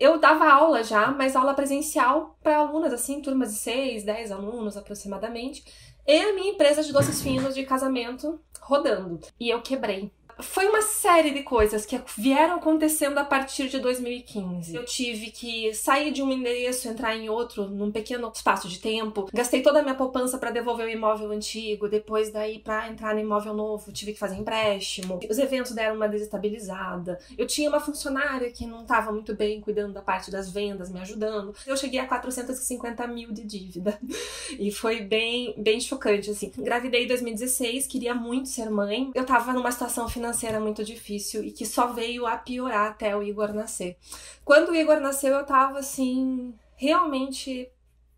eu dava aula já, mas aula presencial para alunas, assim, turmas de 6, 10 alunos aproximadamente. E a minha empresa de doces finos de casamento rodando. E eu quebrei foi uma série de coisas que vieram acontecendo a partir de 2015. Eu tive que sair de um endereço, entrar em outro, num pequeno espaço de tempo. Gastei toda a minha poupança para devolver o imóvel antigo. Depois, daí, para entrar no imóvel novo, tive que fazer empréstimo. Os eventos deram uma desestabilizada. Eu tinha uma funcionária que não estava muito bem cuidando da parte das vendas, me ajudando. Eu cheguei a 450 mil de dívida. E foi bem, bem chocante, assim. Engravidei em 2016, queria muito ser mãe. Eu tava numa situação financeira financeira muito difícil e que só veio a piorar até o Igor nascer. Quando o Igor nasceu, eu tava assim, realmente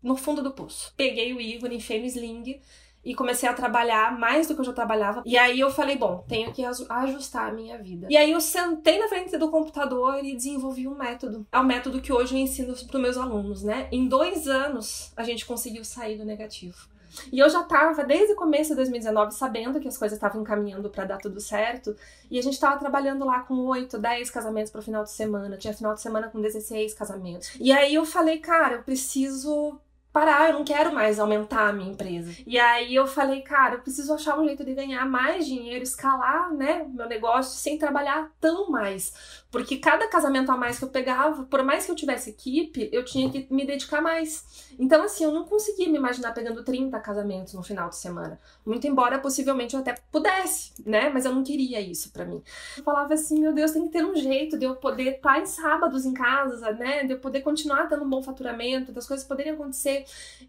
no fundo do poço. Peguei o Igor, enfiei no sling e comecei a trabalhar mais do que eu já trabalhava. E aí eu falei, bom, tenho que ajustar a minha vida. E aí eu sentei na frente do computador e desenvolvi um método. É o método que hoje eu ensino para os meus alunos, né? Em dois anos a gente conseguiu sair do negativo. E eu já estava, desde o começo de 2019, sabendo que as coisas estavam encaminhando para dar tudo certo. E a gente estava trabalhando lá com 8, 10 casamentos para final de semana. Tinha final de semana com 16 casamentos. E aí eu falei, cara, eu preciso parar, eu não quero mais aumentar a minha empresa. E aí eu falei, cara, eu preciso achar um jeito de ganhar mais dinheiro, escalar, né, meu negócio sem trabalhar tão mais. Porque cada casamento a mais que eu pegava, por mais que eu tivesse equipe, eu tinha que me dedicar mais. Então, assim, eu não conseguia me imaginar pegando 30 casamentos no final de semana. Muito embora possivelmente eu até pudesse, né? Mas eu não queria isso para mim. Eu falava assim, meu Deus, tem que ter um jeito de eu poder estar em sábados em casa, né? De eu poder continuar tendo um bom faturamento, das coisas poderem acontecer.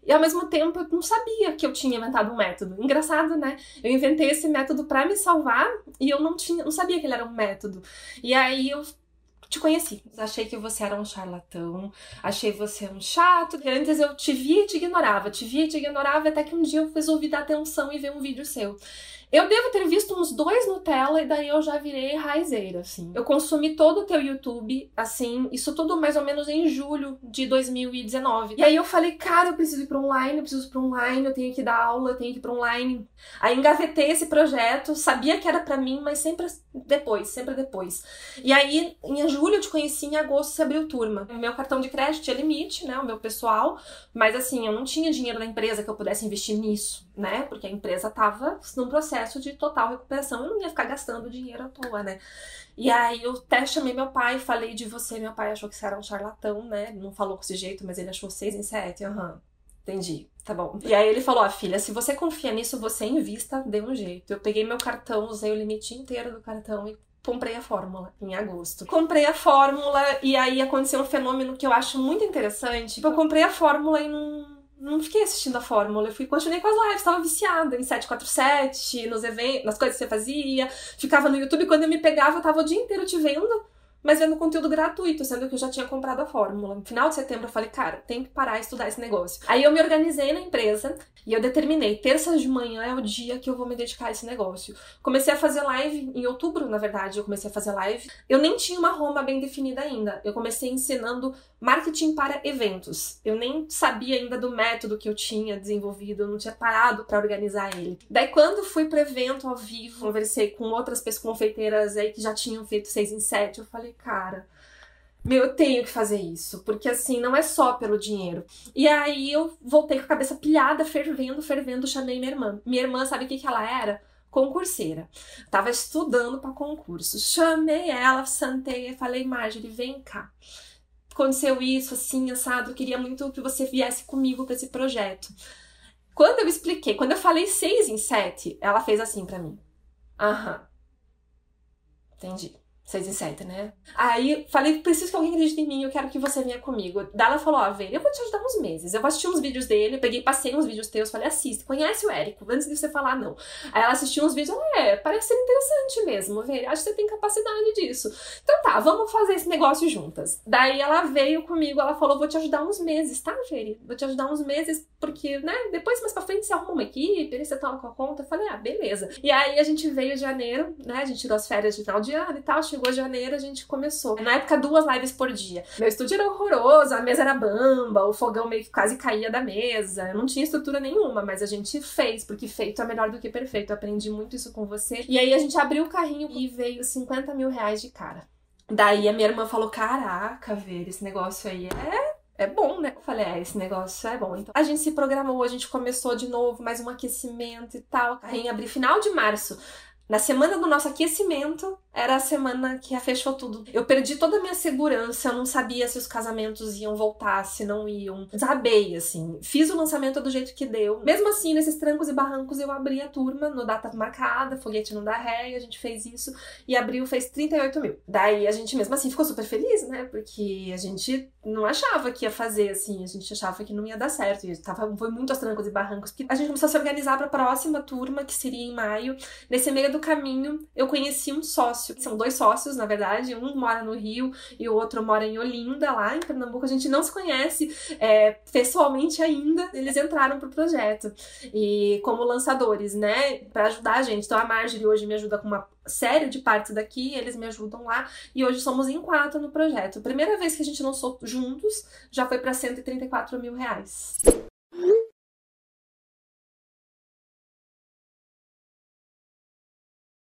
E ao mesmo tempo eu não sabia que eu tinha inventado um método. Engraçado, né? Eu inventei esse método para me salvar e eu não tinha, não sabia que ele era um método. E aí eu te conheci. Achei que você era um charlatão, achei você um chato. Antes eu te via e te ignorava, te via e te ignorava, até que um dia eu resolvi dar atenção e ver um vídeo seu. Eu devo ter visto uns dois Nutella e daí eu já virei raizeira, assim. Eu consumi todo o teu YouTube, assim, isso tudo mais ou menos em julho de 2019. E aí eu falei, cara, eu preciso ir pra online, eu preciso ir pra online, eu tenho que dar aula, eu tenho que ir pra online. Aí engavetei esse projeto, sabia que era para mim, mas sempre depois, sempre depois. E aí, em julho eu te conheci, em agosto você abriu turma. Meu cartão de crédito tinha limite, né, o meu pessoal, mas assim, eu não tinha dinheiro da empresa que eu pudesse investir nisso, né, porque a empresa tava num processo de total recuperação. Eu não ia ficar gastando dinheiro à toa, né? E aí eu até chamei meu pai, falei de você. Meu pai achou que você era um charlatão, né? Não falou desse jeito, mas ele achou seis em sete. Aham. Uhum. Entendi, tá bom. E aí ele falou: ah, filha, se você confia nisso, você invista, dê um jeito. Eu peguei meu cartão, usei o limite inteiro do cartão e comprei a fórmula em agosto. Comprei a fórmula e aí aconteceu um fenômeno que eu acho muito interessante. Eu comprei a fórmula e não não fiquei assistindo a fórmula, eu fui continuei com as lives, estava viciada em 747, nos eventos, nas coisas que você fazia, ficava no YouTube, quando eu me pegava, eu tava o dia inteiro te vendo mas vendo conteúdo gratuito, sendo que eu já tinha comprado a fórmula. No final de setembro eu falei, cara, tem que parar e estudar esse negócio. Aí eu me organizei na empresa e eu determinei, terça de manhã é o dia que eu vou me dedicar a esse negócio. Comecei a fazer live em outubro, na verdade, eu comecei a fazer live. Eu nem tinha uma Roma bem definida ainda. Eu comecei ensinando marketing para eventos. Eu nem sabia ainda do método que eu tinha desenvolvido, eu não tinha parado para organizar ele. Daí quando fui para evento ao vivo, conversei com outras pessoas confeiteiras aí que já tinham feito seis em sete, eu falei, cara, meu, eu tenho que fazer isso, porque assim, não é só pelo dinheiro. E aí eu voltei com a cabeça pilhada, fervendo, fervendo, chamei minha irmã. Minha irmã, sabe o que, que ela era? Concurseira. Tava estudando para concurso. Chamei ela, sentei e falei, Marjorie, vem cá. Aconteceu isso, assim, assado, eu queria muito que você viesse comigo para esse projeto. Quando eu expliquei, quando eu falei seis em sete, ela fez assim para mim. Aham. Entendi. 6 e 7, né? Aí falei, preciso que alguém acredite em mim, eu quero que você venha comigo. Daí ela falou, ó, oh, eu vou te ajudar uns meses. Eu vou assistir uns vídeos dele, peguei, passei uns vídeos teus, falei, assista, conhece o Érico, antes de você falar não. Aí ela assistiu uns vídeos, é, parece ser interessante mesmo, Veri, acho que você tem capacidade disso. Então tá, vamos fazer esse negócio juntas. Daí ela veio comigo, ela falou, vou te ajudar uns meses, tá, Veri? Vou te ajudar uns meses, porque, né, depois mais pra frente você arruma uma equipe, você toma com a conta. Eu falei, ah, beleza. E aí a gente veio em janeiro, né, a gente tirou as férias de final de ano e tal, chegou janeiro, a gente começou. Na época, duas lives por dia. Meu estúdio era horroroso, a mesa era bamba, o fogão meio que quase caía da mesa. Eu não tinha estrutura nenhuma, mas a gente fez, porque feito é melhor do que perfeito. Eu aprendi muito isso com você. E aí a gente abriu o carrinho e veio 50 mil reais de cara. Daí a minha irmã falou: Caraca, ver, esse negócio aí é é bom, né? Eu falei, é, esse negócio é bom. Então a gente se programou, a gente começou de novo, mais um aquecimento e tal. Em abril, final de março, na semana do nosso aquecimento, era a semana que fechou tudo. Eu perdi toda a minha segurança, eu não sabia se os casamentos iam voltar, se não iam. Desabei, assim. Fiz o lançamento do jeito que deu. Mesmo assim, nesses trancos e barrancos, eu abri a turma no data marcada, foguete não dá ré, a gente fez isso. E abril fez 38 mil. Daí a gente mesmo assim ficou super feliz, né? Porque a gente não achava que ia fazer, assim. A gente achava que não ia dar certo. E tava, foi muito aos trancos e barrancos. Porque a gente começou a se organizar para a próxima turma, que seria em maio. Nesse meio do caminho, eu conheci um sócio. São dois sócios, na verdade. Um mora no Rio e o outro mora em Olinda, lá em Pernambuco. A gente não se conhece é, pessoalmente ainda. Eles entraram pro projeto. E como lançadores, né? para ajudar a gente. Então a Marjorie hoje me ajuda com uma série de partes daqui, eles me ajudam lá. E hoje somos em quatro no projeto. Primeira vez que a gente lançou juntos, já foi para 134 mil reais.